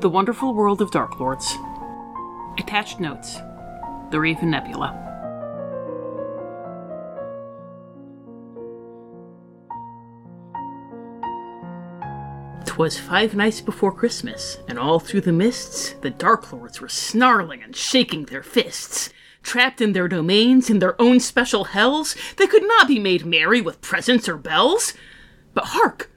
The Wonderful World of Dark Lords. Attached Notes The Raven Nebula. Twas five nights before Christmas, and all through the mists, the Dark Lords were snarling and shaking their fists. Trapped in their domains, in their own special hells, they could not be made merry with presents or bells. But hark!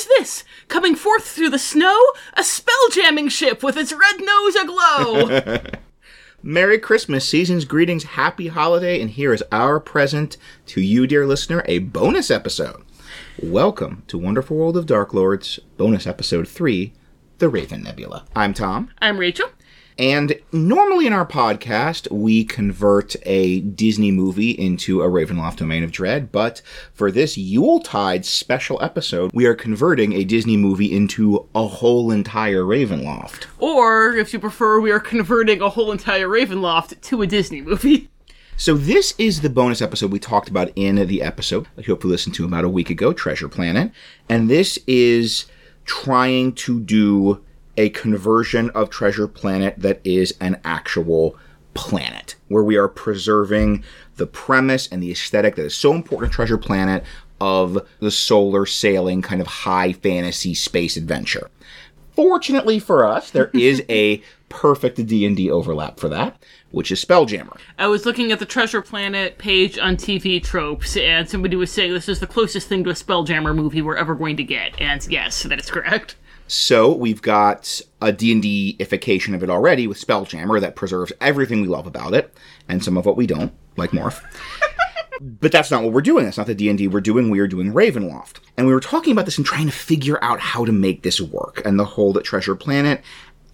Is this? Coming forth through the snow? A spell-jamming ship with its red nose aglow! Merry Christmas, season's greetings, happy holiday, and here is our present to you, dear listener, a bonus episode. Welcome to Wonderful World of Dark Lords, bonus episode 3, The Raven Nebula. I'm Tom, I'm Rachel. And normally in our podcast, we convert a Disney movie into a Ravenloft Domain of Dread, but for this Yuletide special episode, we are converting a Disney movie into a whole entire Ravenloft. Or, if you prefer, we are converting a whole entire Ravenloft to a Disney movie. So this is the bonus episode we talked about in the episode you hope you listened to about a week ago, Treasure Planet. And this is trying to do a conversion of Treasure Planet that is an actual planet, where we are preserving the premise and the aesthetic that is so important to Treasure Planet of the solar sailing kind of high fantasy space adventure. Fortunately for us, there is a perfect D&D overlap for that, which is Spelljammer. I was looking at the Treasure Planet page on TV tropes, and somebody was saying this is the closest thing to a Spelljammer movie we're ever going to get. And yes, that is correct. So we've got a D&D-ification of it already with Spelljammer that preserves everything we love about it, and some of what we don't, like Morph. but that's not what we're doing. That's not the D&D we're doing. We are doing Ravenloft. And we were talking about this and trying to figure out how to make this work. And the whole that Treasure Planet,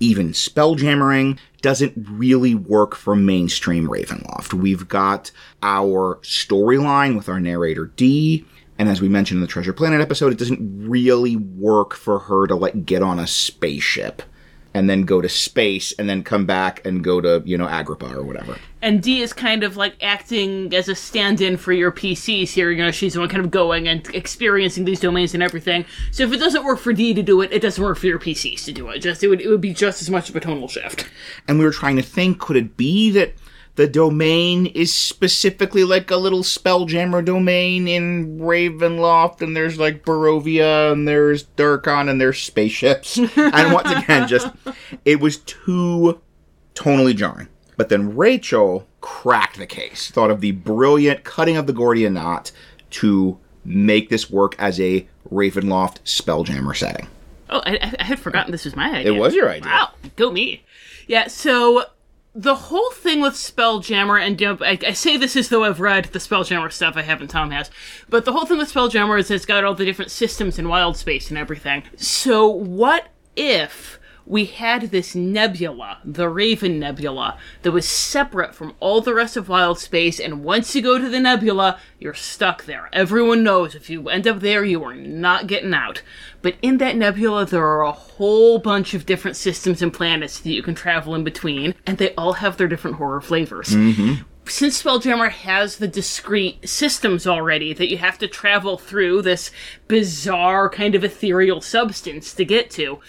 even spelljammering, doesn't really work for mainstream Ravenloft. We've got our storyline with our narrator D, and as we mentioned in the Treasure Planet episode, it doesn't really work for her to like get on a spaceship and then go to space and then come back and go to, you know, Agrippa or whatever. And D is kind of like acting as a stand-in for your PCs here. You know, she's the one kind of going and experiencing these domains and everything. So if it doesn't work for D to do it, it doesn't work for your PCs to do it. Just it would it would be just as much of a tonal shift. And we were trying to think, could it be that the domain is specifically like a little spelljammer domain in Ravenloft, and there's like Barovia, and there's Darkon, and there's spaceships. and once again, just it was too tonally jarring. But then Rachel cracked the case, thought of the brilliant cutting of the Gordian knot to make this work as a Ravenloft spelljammer setting. Oh, I, I had forgotten this was my idea. It was your idea. Wow, go me. Yeah, so the whole thing with Spelljammer, and you know, I, I say this as though I've read the Spelljammer stuff, I haven't, Tom has, but the whole thing with Spelljammer is it's got all the different systems in Wild Space and everything. So what if we had this nebula, the Raven Nebula, that was separate from all the rest of Wild Space, and once you go to the nebula, you're stuck there. Everyone knows if you end up there, you are not getting out. But in that nebula, there are a whole bunch of different systems and planets that you can travel in between, and they all have their different horror flavors. Mm-hmm. Since Spelljammer has the discrete systems already that you have to travel through this bizarre kind of ethereal substance to get to,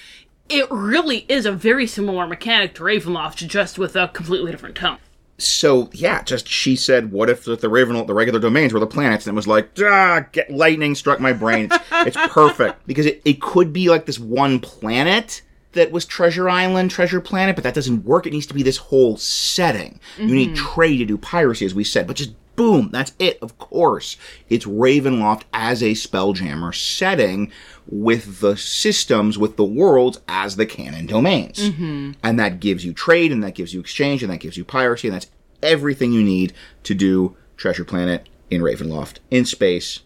it really is a very similar mechanic to Ravenloft, just with a completely different tone. so yeah, just she said, "What if the, the Raven, the regular domains were the planets?" And it was like, ah, get, lightning struck my brain. It's, it's perfect because it, it could be like this one planet that was Treasure Island, Treasure Planet, but that doesn't work. It needs to be this whole setting. You need trade to do piracy, as we said, but just boom, that's it. Of course, it's Ravenloft as a Spelljammer setting with the systems, with the worlds as the canon domains. Mm-hmm. And that gives you trade, and that gives you exchange, and that gives you piracy, and that's everything you need to do Treasure Planet in Ravenloft in space.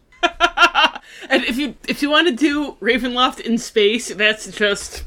And if you if you want to do Ravenloft in space, that's just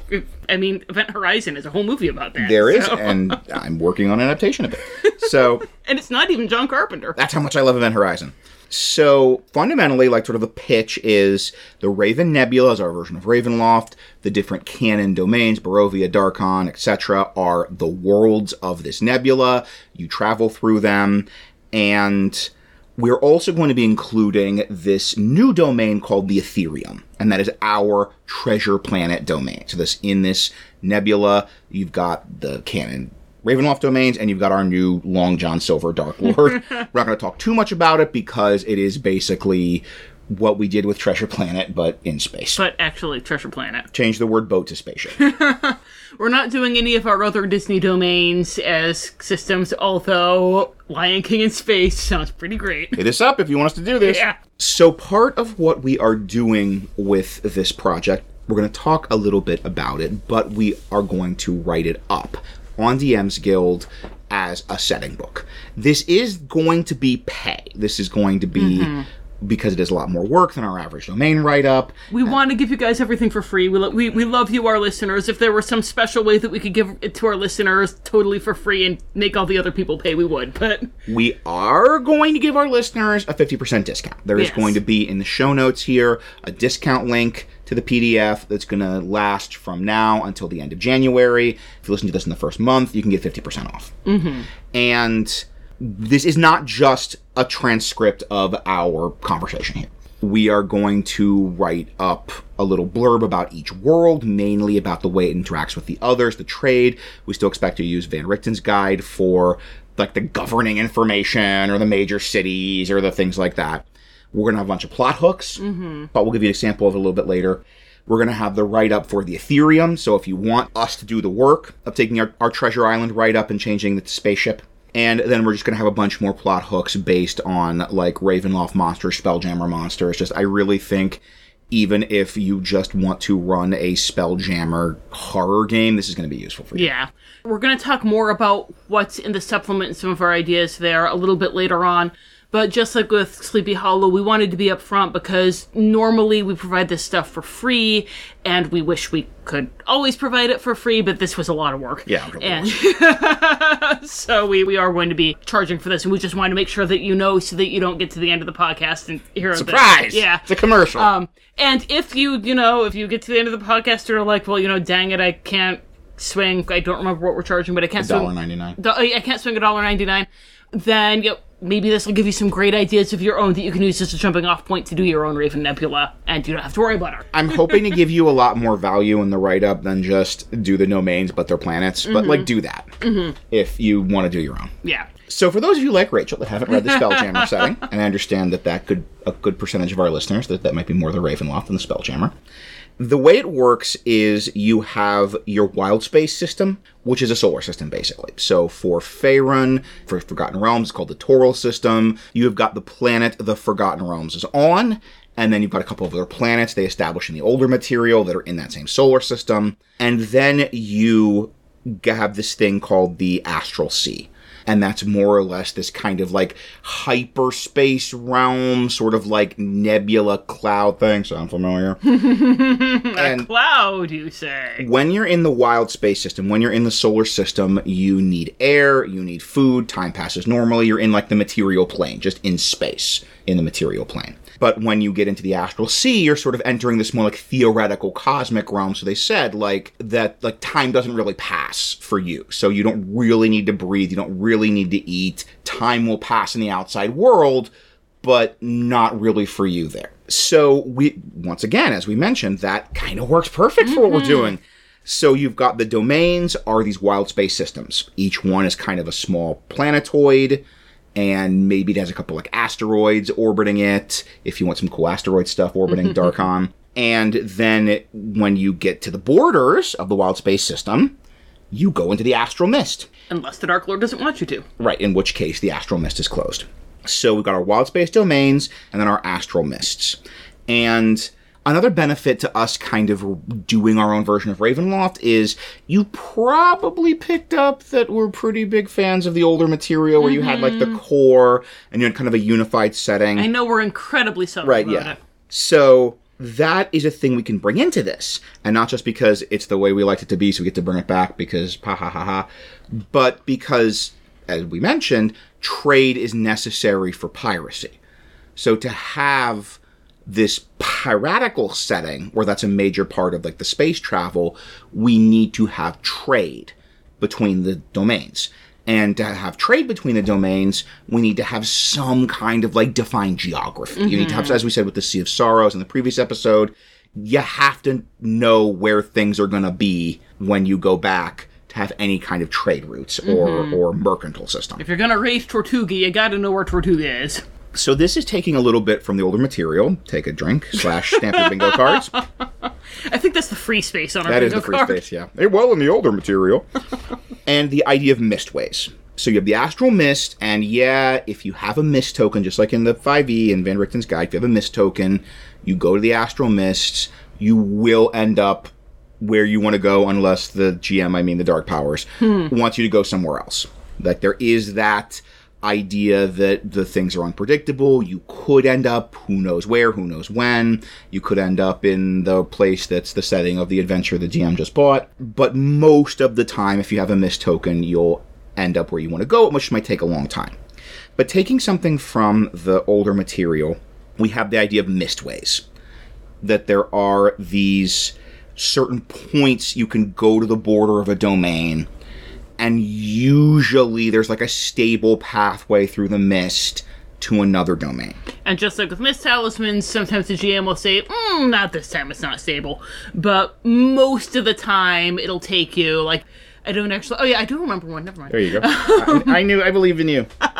I mean, Event Horizon is a whole movie about that. There is, so- and I'm working on an adaptation of it. So and it's not even John Carpenter. that's how much I love Event Horizon. So fundamentally, like sort of the pitch is the Raven Nebula is our version of Ravenloft. The different canon domains, Barovia, Darkon, etc., are the worlds of this nebula. You travel through them, and We're also going to be including this new domain called the Ethereum, and that is our treasure planet domain. So this in this nebula, you've got the canon Ravenloft domains, and you've got our new Long John Silver Dark Lord. We're not going to talk too much about it because it is basically what we did with Treasure Planet, but in space. But actually, Treasure Planet. Change the word boat to spaceship. We're not doing any of our other Disney domains as systems, although Lion King in Space sounds pretty great. Hit us up if you want us to do this. Yeah. So, part of what we are doing with this project, we're going to talk a little bit about it, but we are going to write it up on DM's Guild as a setting book. This is going to be pay. This is going to be mm-hmm. Because it is a lot more work than our average domain write up. We want to give you guys everything for free. We, lo- we, we love you, our listeners. If there were some special way that we could give it to our listeners totally for free and make all the other people pay, we would. But We are going to give our listeners a 50% discount. There is Yes. going to be in the show notes here a discount link to the PDF that's going to last from now until the end of January. If you listen to this in the first month, you can get 50% off. Mm-hmm. And this is not just a transcript of our conversation here. We are going to write up a little blurb about each world, mainly about the way it interacts with the others, the trade. We still expect to use Van Richten's guide for like the governing information or the major cities or the things like that. We're going to have a bunch of plot hooks, mm-hmm. but we'll give you an example of it a little bit later. We're going to have the write up for the Ethereum. So if you want us to do the work of taking our, our Treasure Island write up and changing the spaceship, and then we're just going to have a bunch more plot hooks based on like Ravenloft monsters, Spelljammer monsters. Just, I really think even if you just want to run a Spelljammer horror game, this is going to be useful for you. yeah, we're going to talk more about what's in the supplement and some of our ideas there a little bit later on. But just like with Sleepy Hollow, we wanted to be upfront because normally we provide this stuff for free, and we wish we could always provide it for free, but this was a lot of work. Yeah, and so we, we are going to be charging for this, and we just want to make sure that you know so that you don't get to the end of the podcast and hear Surprise! Yeah, It's a commercial. um, and if you, you know, if you get to the end of the podcast and are like, well, you know, dang it, I can't swing. I don't remember what we're charging, but I can't swing. $1.99. Do- I can't swing a dollar ninety nine. Then you know, maybe this will give you some great ideas of your own that you can use as a jumping off point to do your own Raven Nebula, and you don't have to worry about it. I'm hoping to give you a lot more value in the write up than just do the domains but they're planets. But like mm-hmm. do that if you want to do your own. Yeah. So for those of you like Rachel that haven't read the Spelljammer setting, and I understand that that could a good percentage of our listeners that that might be more the Ravenloft than the Spelljammer. The way it works is you have your wild space system, which is a solar system basically. So for Faerun, for Forgotten Realms, it's called the Toril system. You have got the planet the Forgotten Realms is on, and then you've got a couple of other planets they establish in the older material that are in that same solar system. And then you have this thing called the Astral Sea. And that's more or less this kind of like hyperspace realm, sort of like nebula cloud thing. Sound familiar? and Cloud, you say? when you're in the wild space system, when you're in the solar system, you need air, you need food, time passes normally. You're in like the material plane, just in space in the material plane. But when you get into the astral sea, you're sort of entering this more like theoretical cosmic realm. So they said like that like time doesn't really pass for you. So you don't really need to breathe, you don't really need to eat. Time will pass in the outside world, but not really for you there. So we once again, as we mentioned, that kind of works perfect for what we're mm-hmm. doing. So you've got the domains are these wild space systems. Each one is kind of a small planetoid, and maybe it has a couple like asteroids orbiting it. If you want some cool asteroid stuff orbiting Darkon, and then it- when you get to the borders of the wild space system, you go into the astral mist. Unless the Dark Lord doesn't want you to. Right, in which case the astral mist is closed. So we've got our wild space domains and then our astral mists. And another benefit to us kind of doing our own version of Ravenloft is you probably picked up that we're pretty big fans of the older material where you had like the mm-hmm. core and you had kind of a unified setting. I know we're incredibly subtle Right, yeah. it. So that is a thing we can bring into this. And not just because it's the way we liked it to be, so we get to bring it back because ha ha ha ha, but because, as we mentioned, trade is necessary for piracy. So to have this piratical setting where that's a major part of like the space travel, we need to have trade between the domains. And to have trade between the domains, we need to have some kind of like defined geography. You need to have, mm-hmm. as we said with the Sea of Sorrows in the previous episode, you have to know where things are going to be when you go back to have any kind of trade routes or, mm-hmm. or mercantile system. If you're gonna race Tortuga, you gotta know where Tortuga is. So this is taking a little bit from the older material. Take a drink slash stamp your bingo cards. I think that's the free space on our That is the free card. space, yeah. Eh, Well, in the older material. and the idea of mistways. So you have the astral mist, and yeah, if you have a mist token, just like in the 5e and Van Richten's guide, if you have a mist token, you go to the astral mists, you will end up where you want to go unless the GM, I mean the Dark Powers, wants you to go somewhere else. Like there is that idea that the things are unpredictable. You could end up who knows where, who knows when. You could end up in the place that's the setting of the adventure the GM just bought. But most of the time, if you have a mist token, you'll end up where you want to go, which might take a long time. But taking something from the older material, we have the idea of mistways. That there are these certain points you can go to the border of a domain and usually there's like a stable pathway through the mist to another domain. And just like with Mist Talismans, sometimes the GM will say, mm, not this time, it's not stable. But most of the time, it'll take you, like, I don't actually. Oh, yeah, I do remember one. Never mind. There you go. I, I knew. I believe in you.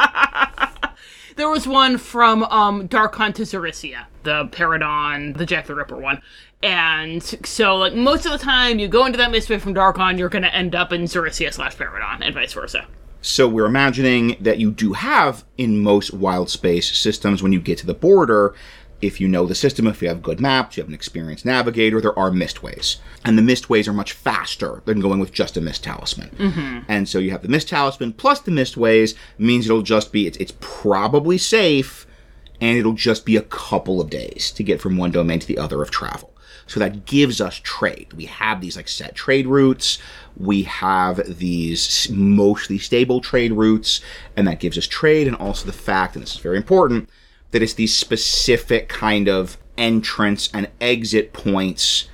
There was one from um, Darkon to Zherisia, the Paridon, the Jack the Ripper one. And so, like, most of the time, you go into that Mistway from Darkon, you're going to end up in Zherisia slash Paridon, and vice versa. So we're imagining that you do have in most wild space systems when you get to the border, if you know the system, if you have good maps, you have an experienced navigator, there are mistways. And the mistways are much faster than going with just a mist talisman. Mm-hmm. And so you have the mist talisman plus the mistways means it'll just be it's, it's probably safe and it'll just be a couple of days to get from one domain to the other of travel. So that gives us trade. We have these like set trade routes. We have these mostly stable trade routes, and that gives us trade. And also the fact, and this is very important, that it's these specific kind of entrance and exit points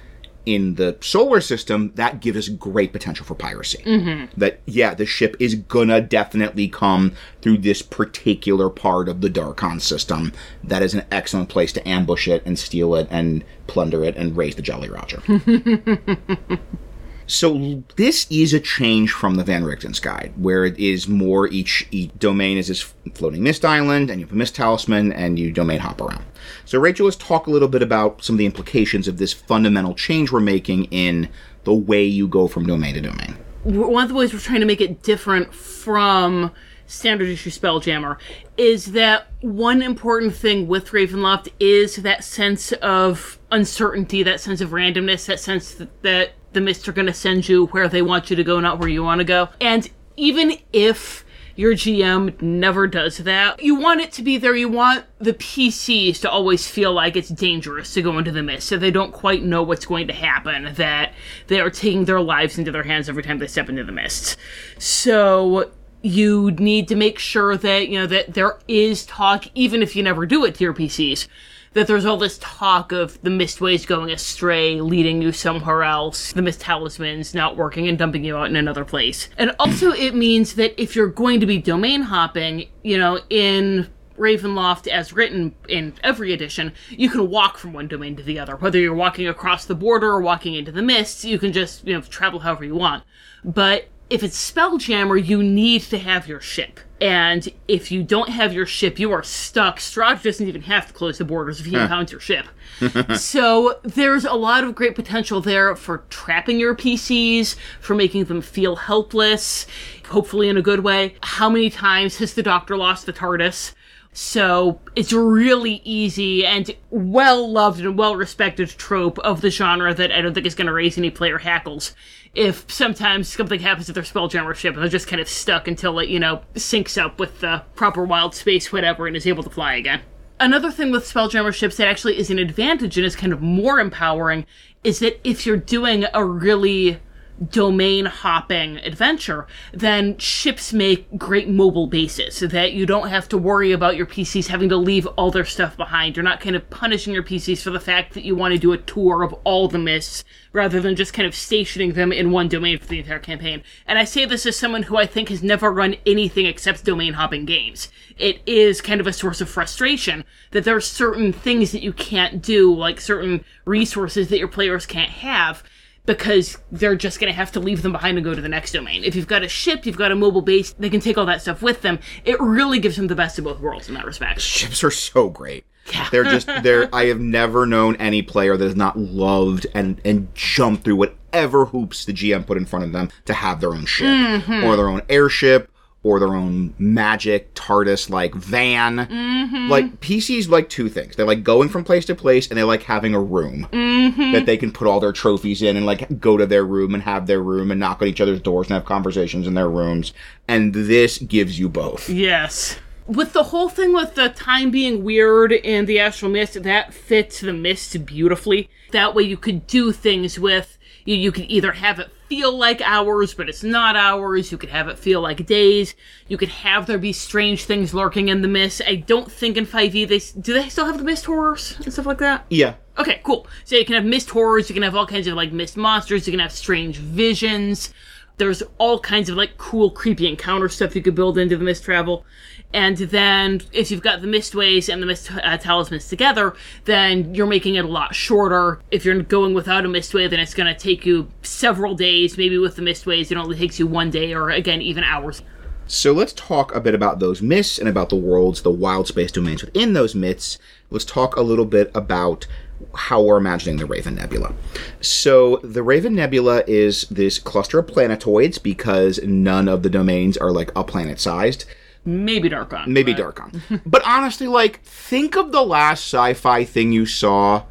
in the solar system that give us great potential for piracy. Mm-hmm. That yeah, the ship is gonna definitely come through this particular part of the Darkon system. That is an excellent place to ambush it and steal it and plunder it and raise the Jolly Roger. So this is a change from the Van Richten's guide, where it is more each, each domain is this floating mist island, and you have a mist talisman, and you domain hop around. So Rachel, let's talk a little bit about some of the implications of this fundamental change we're making in the way you go from domain to domain. one of the ways we're trying to make it different from standard issue spelljammer is that one important thing with ravenloft is that sense of uncertainty that sense of randomness that sense that, that the mists are going to send you where they want you to go not where you want to go and even if your GM never does that. You want it to be there. You want the PCs to always feel like it's dangerous to go into the mist, so they don't quite know what's going to happen, that they are taking their lives into their hands every time they step into the mist. So you need to make sure that, you know, that there is talk, even if you never do it to your PCs, that there's all this talk of the mistways going astray, leading you somewhere else, the mist talismans not working and dumping you out in another place. And also, it means that if you're going to be domain hopping, you know, in Ravenloft as written in every edition, you can walk from one domain to the other. Whether you're walking across the border or walking into the mists, you can just, you know, travel however you want. But if it's Spelljammer, you need to have your ship. And if you don't have your ship, you are stuck. Strahd doesn't even have to close the borders if he impounds your ship. so there's a lot of great potential there for trapping your PCs, for making them feel helpless, hopefully in a good way. How many times has the Doctor lost the TARDIS? So it's a really easy and well loved and well respected trope of the genre that I don't think is going to raise any player hackles. If sometimes something happens to their spelljammer ship and they're just kind of stuck until it, you know, syncs up with the proper wild space, whatever, and is able to fly again. Another thing with spelljammer ships that actually is an advantage and is kind of more empowering is that if you're doing a really domain hopping adventure, then ships make great mobile bases so that you don't have to worry about your PCs having to leave all their stuff behind. You're not kind of punishing your PCs for the fact that you want to do a tour of all the mists rather than just kind of stationing them in one domain for the entire campaign. And I say this as someone who I think has never run anything except domain hopping games. It is kind of a source of frustration that there are certain things that you can't do, like certain resources that your players can't have because they're just going to have to leave them behind and go to the next domain. If you've got a ship, you've got a mobile base, they can take all that stuff with them. It really gives them the best of both worlds in that respect. Ships are so great. Yeah. They're just they're I have never known any player that has not loved and and jumped through whatever hoops the GM put in front of them to have their own ship mm-hmm. or their own airship or their own magic TARDIS like van. Mm-hmm. Like PCs like two things. They like going from place to place and they like having a room mm-hmm. that they can put all their trophies in and like go to their room and have their room and knock on each other's doors and have conversations in their rooms. And this gives you both. Yes. With the whole thing with the time being weird and the Astral Mist, that fits the mist beautifully. That way you could do things with you, you could either have it feel like hours, but it's not hours. You could have it feel like days. You could have there be strange things lurking in the mist. I don't think in 5e they do they still have the mist horrors and stuff like that. Yeah. Okay, cool. So you can have mist horrors, you can have all kinds of like mist monsters, you can have strange visions. There's all kinds of like cool, creepy encounter stuff you could build into the mist travel. And then if you've got the mistways and the mist uh, talismans together, then you're making it a lot shorter. If you're going without a mistway, then it's going to take you several days. Maybe with the mistways, it only takes you one day or again, even hours. So let's talk a bit about those myths and about the worlds, the wild space domains within those myths. Let's talk a little bit about how we're imagining the Raven Nebula. So the Raven Nebula is this cluster of planetoids because none of the domains are like a planet sized. Maybe Darkon. Maybe but- Darkon. but honestly, like, think of the last sci-fi thing you saw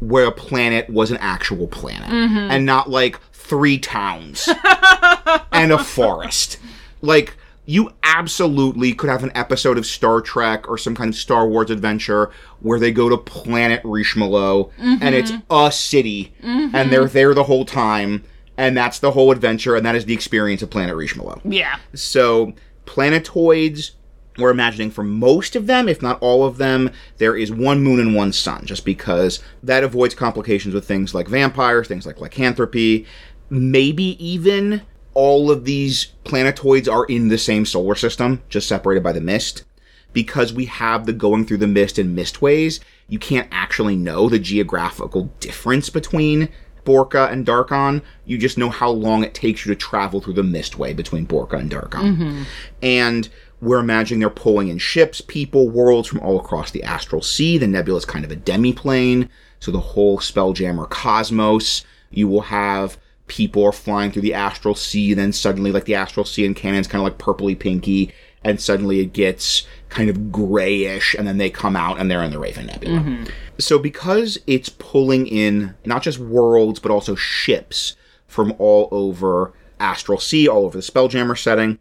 where a planet was an actual planet mm-hmm. and not like three towns and a forest. Like, you absolutely could have an episode of Star Trek or some kind of Star Wars adventure where they go to planet Rishmalo and it's a city and they're there the whole time and that's the whole adventure and that is the experience of planet Rishmalo. Yeah. So, planetoids, we're imagining for most of them, if not all of them, there is one moon and one sun, just because that avoids complications with things like vampires, things like lycanthropy. Maybe even all of these planetoids are in the same solar system, just separated by the mist. Because we have the going through the mist and mistways, you can't actually know the geographical difference between Borca and Darkon. You just know how long it takes you to travel through the mistway between Borca and Darkon. Mm-hmm. And we're imagining they're pulling in ships, people, worlds from all across the astral sea. The nebula is kind of a demiplane, so the whole Spelljammer cosmos. You will have people are flying through the astral sea, and then suddenly, like the astral sea and canon's kind of like purpley pinky, and suddenly it gets kind of grayish, and then they come out and they're in the Raven Nebula. Mm-hmm. So because it's pulling in not just worlds but also ships from all over Astral Sea, all over the Spelljammer setting,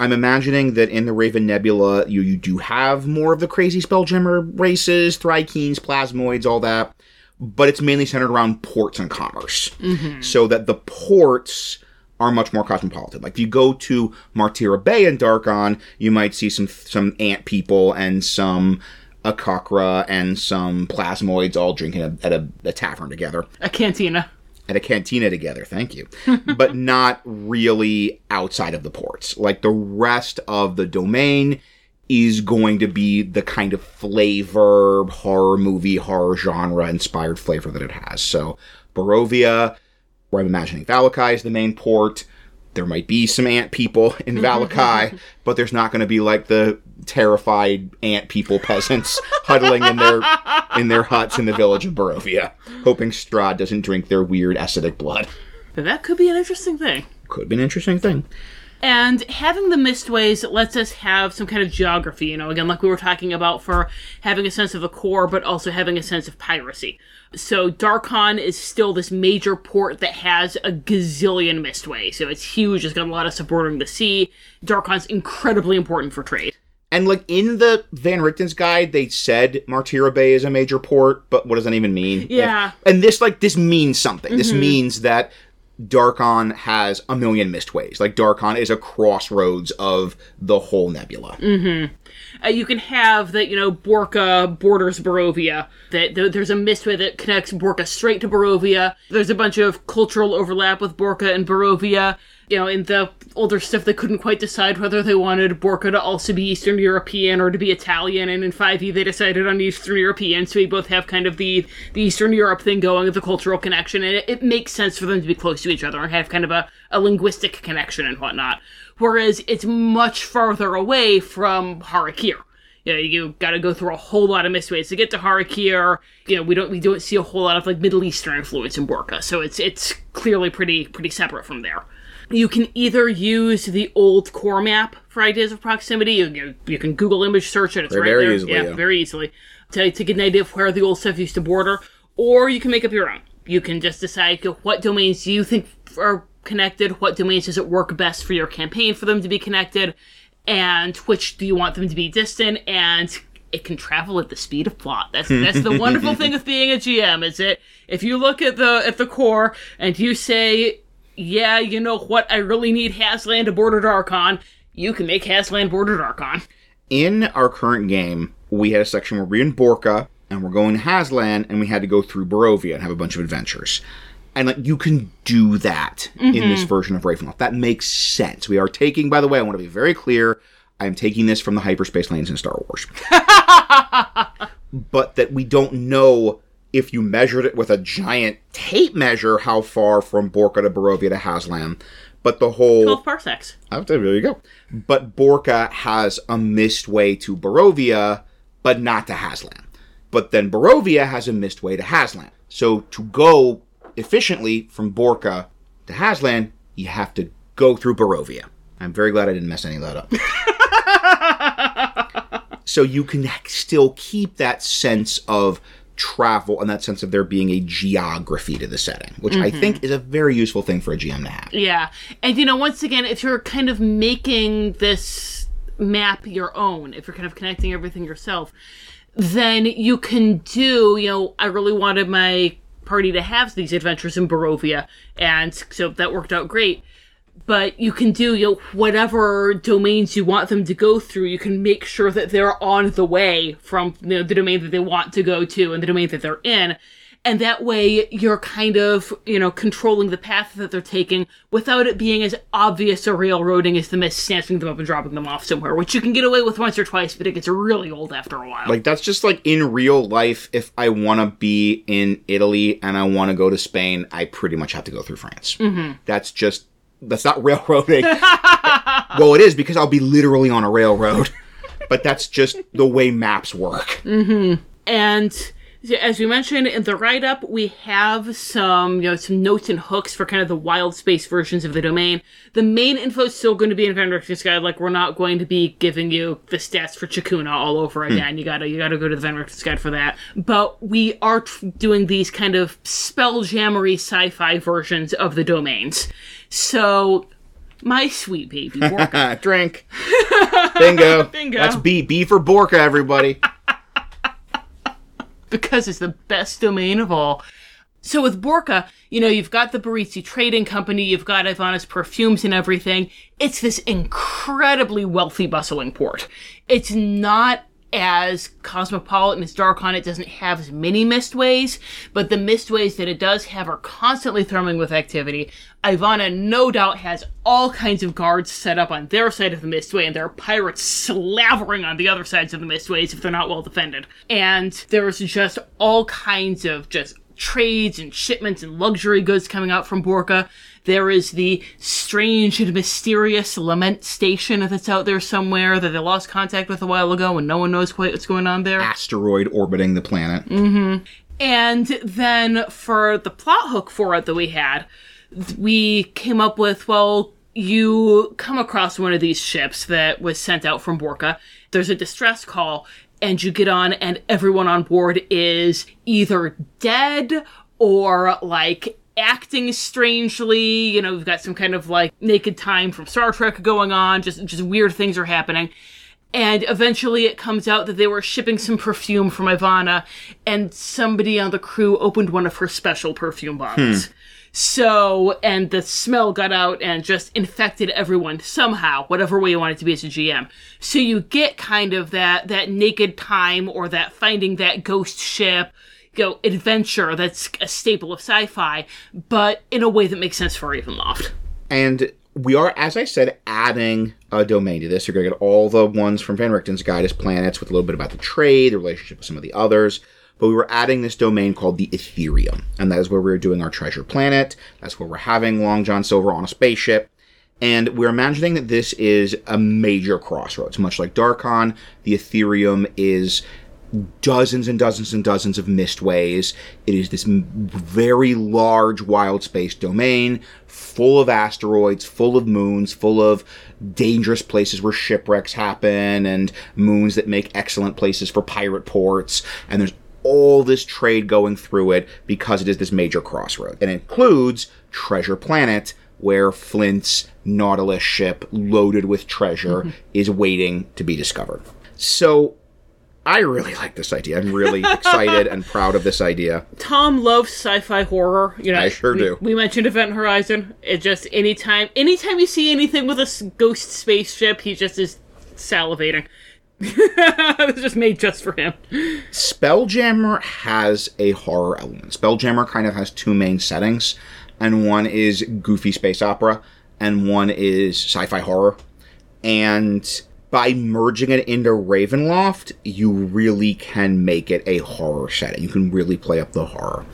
I'm imagining that in the Raven Nebula you you do have more of the crazy Spelljammer races, Thri-kreens, Plasmoids, all that, but it's mainly centered around ports and commerce. Mm-hmm. So that the ports are much more cosmopolitan. Like if you go to Martira Bay in Darkon, you might see some some ant people and some Akakra and some plasmoids all drinking a, at a, a tavern together, A cantina. at a cantina together. Thank you, but not really outside of the ports. Like the rest of the domain is going to be the kind of flavor horror movie horror genre inspired flavor that it has. So Barovia, where I'm imagining Vallaki is the main port. There might be some ant people in Vallaki, but there's not going to be like the terrified ant people peasants huddling in their in their huts in the village of Barovia, hoping Strahd doesn't drink their weird acidic blood. But that could be an interesting thing. Could be an interesting thing. And having the mistways lets us have some kind of geography, you know, again, like we were talking about for having a sense of a core, but also having a sense of piracy. So Darkon is still this major port that has a gazillion mistways. So it's huge, it's got a lot of supporting the sea. Darkon's incredibly important for trade. And like in the Van Richten's guide, they said Martira Bay is a major port, but what does that even mean? Yeah. And this like this means something. This mm-hmm. means that Darkon has a million mist ways. Like Darkon is a crossroads of the whole nebula. Uh, you can have that, you know, Borca borders Barovia. That th- there's a mistway that connects Borca straight to Barovia. There's a bunch of cultural overlap with Borca and Barovia. You know, in the older stuff, they couldn't quite decide whether they wanted Borca to also be Eastern European or to be Italian. And in 5e, they decided on Eastern European, so we both have kind of the, the Eastern Europe thing going, the cultural connection, and it, it makes sense for them to be close to each other and have kind of a, a linguistic connection and whatnot. Whereas it's much farther away from Har'Akir. You know, you got to go through a whole lot of mistways to get to Har'Akir. You know, we don't we don't see a whole lot of like Middle Eastern influence in Borca, so it's it's clearly pretty pretty separate from there. You can either use the old core map for ideas of proximity. You, you, can Google image search it; it's right very there. easily, yeah, yeah. very easily to, to get an idea of where the old stuff used to border. Or you can make up your own. You can just decide what domains you think are connected, what domains does it work best for your campaign for them to be connected, and which do you want them to be distant, and it can travel at the speed of plot. That's that's the wonderful thing with being a GM, is it if you look at the at the core and you say, Yeah, you know what, I really need Hazlan to border Darkon, you can make Hazlan border Darkon. In our current game, we had a section where we're in Borca and we're going to Hazlan and we had to go through Barovia and have a bunch of adventures. And like you can do that in this mm-hmm. version of Ravenloft. That makes sense. We are taking, by the way, I want to be very clear. I'm taking this from the hyperspace lanes in Star Wars. but that we don't know if you measured it with a giant tape measure how far from Borca to Barovia to Hazlan. But the whole 12 parsecs. Oh, there you go. But Borca has a mist way to Barovia, but not to Hazlan. But then Barovia has a mist way to Hazlan. So to go efficiently from Borca to Hazlan, you have to go through Barovia. I'm very glad I didn't mess any of that up. so you can still keep that sense of travel and that sense of there being a geography to the setting, which I think mm-hmm. is a very useful thing for a GM to have. Yeah. And, you know, once again, if you're kind of making this map your own, if you're kind of connecting everything yourself, then you can do, you know, I really wanted my party to have these adventures in Barovia, and so that worked out great. But you can do, you know, whatever domains you want them to go through, you can make sure that they're on the way from you know, the domain that they want to go to and the domain that they're in. And that way you're kind of, you know, controlling the path that they're taking without it being as obvious a railroading as the mist snatching them up and dropping them off somewhere, which you can get away with once or twice, but it gets really old after a while. Like that's just like in real life. If I want to be in Italy and I want to go to Spain, I pretty much have to go through France. Mm-hmm. That's just that's not railroading. well, it is because I'll be literally on a railroad, but that's just the way maps work. Mm-hmm. And as we mentioned in the write up, we have some, you know, some notes and hooks for kind of the wild space versions of the domain. The main info is still going to be in Van Richten's Guide. Like, we're not going to be giving you the stats for Chakuna all over hmm. again. You gotta, you gotta go to the Van Richten's Guide for that. But we are tr- doing these kind of spelljammery sci-fi versions of the domains. So, my sweet baby, Borca. Drink. Bingo. Bingo. That's B. B for Borca, everybody. because it's the best domain of all. So with Borca, you know, you've got the Boritsi Trading Company, you've got Ivana's perfumes and everything. It's this incredibly wealthy, bustling port. It's not as cosmopolitan as Darkon. It doesn't have as many mistways, but the mistways that it does have are constantly thronging with activity. Ivana no doubt has all kinds of guards set up on their side of the mistway, and there are pirates slavering on the other sides of the mistways if they're not well defended. And there's just all kinds of just trades and shipments and luxury goods coming out from Borca. There is the strange and mysterious lament station that's out there somewhere that they lost contact with a while ago and no one knows quite what's going on there. Asteroid orbiting the planet. Mm-hmm. And then for the plot hook for it that we had, we came up with, well, you come across one of these ships that was sent out from Borca. There's a distress call, and you get on, and everyone on board is either dead or like acting strangely. You know, we've got some kind of like naked time from Star Trek going on. Just just weird things are happening. And eventually it comes out that they were shipping some perfume from Ivana, and somebody on the crew opened one of her special perfume bottles. Hmm. So, and the smell got out and just infected everyone somehow, whatever way you want it to be as a GM. So you get kind of that, that naked time or that finding that ghost ship, you know, adventure that's a staple of sci-fi, but in a way that makes sense for Ravenloft. And we are, as I said, adding a domain to this. You're going to get all the ones from Van Richten's Guide as Planets with a little bit about the trade, the relationship with some of the others. But we were adding this domain called the Ethereum. And that is where we're doing our treasure planet. That's where we're having Long John Silver on a spaceship. And we're imagining that this is a major crossroads. Much like Darkon, the Ethereum is dozens and dozens and dozens of mist ways. It is this very large wild space domain full of asteroids, full of moons, full of dangerous places where shipwrecks happen and moons that make excellent places for pirate ports. And there's all this trade going through it because it is this major crossroad. And it includes Treasure Planet, where Flint's Nautilus ship loaded with treasure mm-hmm. is waiting to be discovered. So I really like this idea. I'm really excited and proud of this idea. Tom loves sci-fi horror. You know, I sure we, do. We mentioned Event Horizon. It just anytime, anytime you see anything with a ghost spaceship, he just is salivating. it was just made just for him. Spelljammer has a horror element. Spelljammer kind of has two main settings, and one is goofy space opera, and one is sci-fi horror. And by merging it into Ravenloft, you really can make it a horror setting. You can really play up the horror.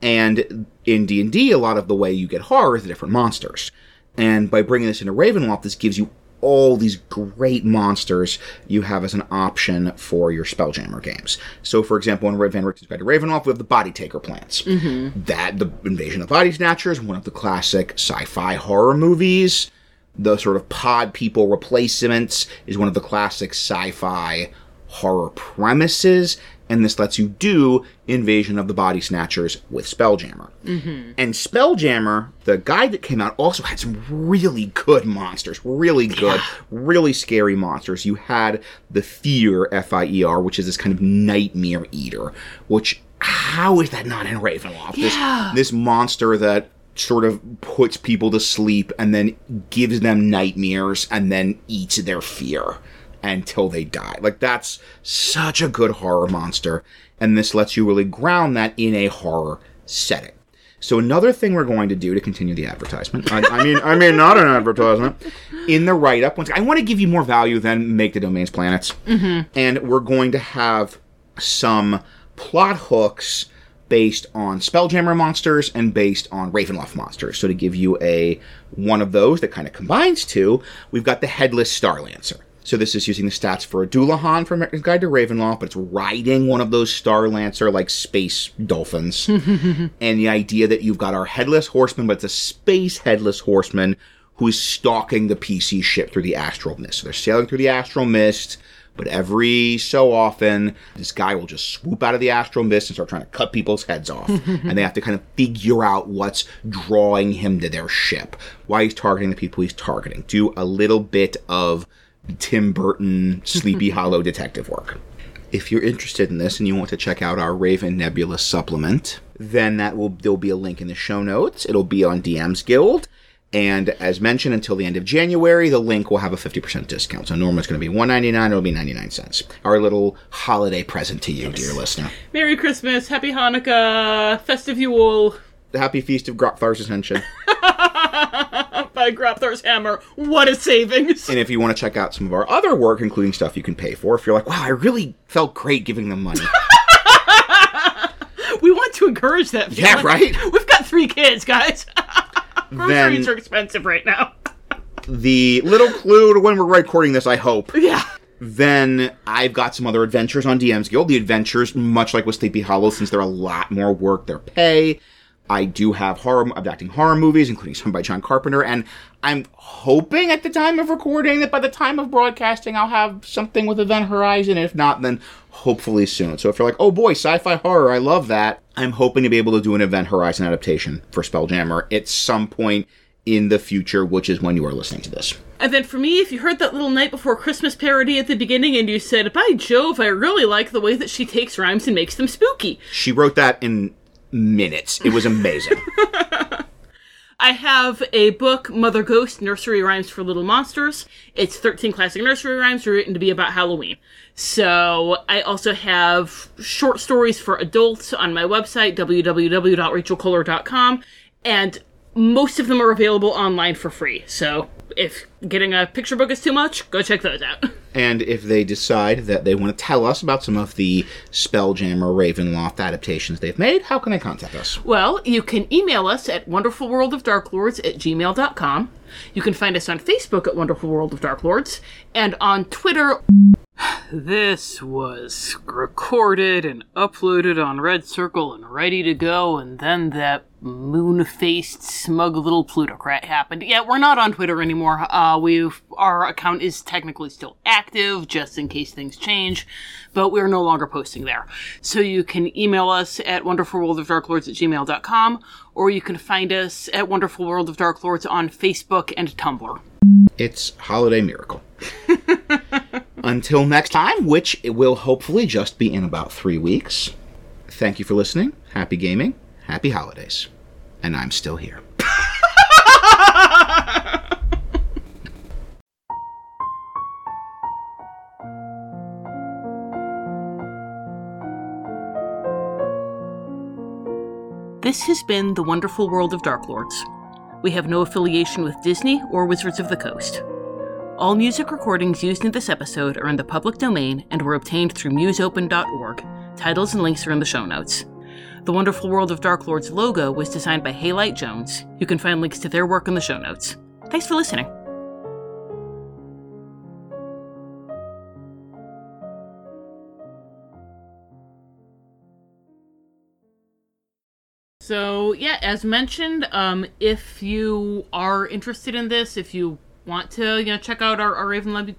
And in D&D, a lot of the way you get horror is the different monsters. And by bringing this into Ravenloft, this gives you all these great monsters you have as an option for your Spelljammer games. So, for example, in Van Richten's Guide to Ravenloft, we have the Body Taker plants. Mm-hmm. That, the Invasion of Body Snatchers, one of the classic sci-fi horror movies. The sort of pod people replacements is one of the classic sci-fi horror premises, and this lets you do Invasion of the Body Snatchers with Spelljammer. Mm-hmm. And Spelljammer, the guide that came out, also had some really good monsters, really good, really scary monsters. You had the Fear, F I E R, which is this kind of nightmare eater, which, how is that not in Ravenloft? Yeah. This, this monster that sort of puts people to sleep and then gives them nightmares and then eats their fear until they die. Like that's such a good horror monster, and this lets you really ground that in a horror setting. So another thing we're going to do to continue the advertisement, I, I mean, I mean, not an advertisement, in the write up. Once I want to give you more value than make the domains planets, mm-hmm. and we're going to have some plot hooks based on Spelljammer monsters and based on Ravenloft monsters. So to give you a one of those that kind of combines two, we've got the Headless Starlancer. So this is using the stats for a Dullahan from Van Richten's Guide to Ravenloft, but it's riding one of those Starlancer like space dolphins. and the idea that you've got our headless horseman, but it's a space headless horseman who is stalking the PC ship through the astral mist. So they're sailing through the astral mist. But every so often, this guy will just swoop out of the astral mist and start trying to cut people's heads off. and they have to kind of figure out what's drawing him to their ship, why he's targeting the people he's targeting. Do a little bit of Tim Burton Sleepy Hollow detective work. If you're interested in this and you want to check out our Raven Nebula supplement, then that will there'll be a link in the show notes. It'll be on DM's Guild. And as mentioned, until the end of January, the link will have a 50% discount. So normally it's going to be $1.99, it'll be 99 cents. Our little holiday present to you, dear listener. Merry Christmas, Happy Hanukkah, Festive Yule, The Happy Feast of Grotfar's Ascension. by Grabthar's Hammer. What a savings! and if you want to check out some of our other work, including stuff you can pay for, if you're like, wow, I really felt great giving them money. We want to encourage that. Yeah, right? We've got three kids, guys. Groceries Then- are expensive right now. the little clue to when we're recording this, I hope. Yeah. Then I've got some other adventures on DM's Guild. The adventures, much like with Sleepy Hollow, since they're a lot more work, they're pay. I do have horror, adapting horror movies, including some by John Carpenter, and I'm hoping at the time of recording that by the time of broadcasting, I'll have something with Event Horizon. If not, then hopefully soon. So if you're like, oh boy, sci-fi horror, I love that, I'm hoping to be able to do an Event Horizon adaptation for Spelljammer at some point in the future, which is when you are listening to this. And then for me, if you heard that little Night Before Christmas parody at the beginning and you said, by Jove, I really like the way that she takes rhymes and makes them spooky. She wrote that in minutes. It was amazing. I have a book, Mother Ghost Nursery Rhymes for Little Monsters. It's 13 classic nursery rhymes written to be about Halloween. So I also have short stories for adults on my website, www.rachelkoehler.com. And most of them are available online for free. So if getting a picture book is too much, go check those out. And if they decide that they want to tell us about some of the Spelljammer Ravenloft adaptations they've made, how can they contact us? Well, you can email us at wonderfulworldofdarklords at gmail.com. You can find us on Facebook at Wonderful World of Dark Lords, and on Twitter. This was recorded and uploaded on Red Circle and ready to go, and then that moon faced, smug little plutocrat happened. Yeah, we're not on Twitter anymore. Uh, we've our account is technically still active, just in case things change, but we're no longer posting there. So you can email us at wonderfulworldofdarklords at gmail.com, or you can find us at Wonderful World of Dark Lords on Facebook and Tumblr. It's Holiday Miracle. Until next time, which it will hopefully just be in about three weeks. Thank you for listening. Happy gaming. Happy holidays. And I'm still here. This has been The Wonderful World of Dark Lords. We have no affiliation with Disney or Wizards of the Coast. All music recordings used in this episode are in the public domain and were obtained through musopen.org. Titles and links are in the show notes. The Wonderful World of Dark Lords logo was designed by Halite Jones. You can find links to their work in the show notes. Thanks for listening. So yeah, as mentioned, um, if you are interested in this, if you want to, you know, check out our, our Raven Nebula,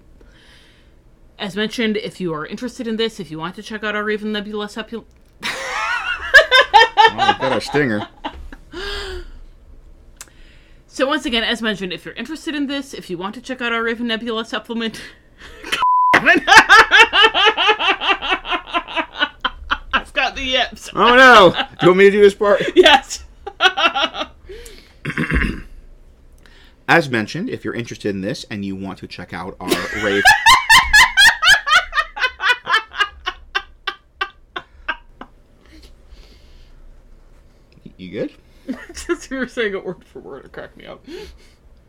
as mentioned, if you are interested in this, if you want to check out our Raven Nebula supplement, Oh, we've got our stinger. So once again, as mentioned, if you're interested in this, if you want to check out our Raven Nebula supplement, I've got the yips. Oh no! Do you want me to do this part? Yes. As mentioned, if you're interested in this and you want to check out our Rave. you good? Just you were saying it word for word, it cracked me up.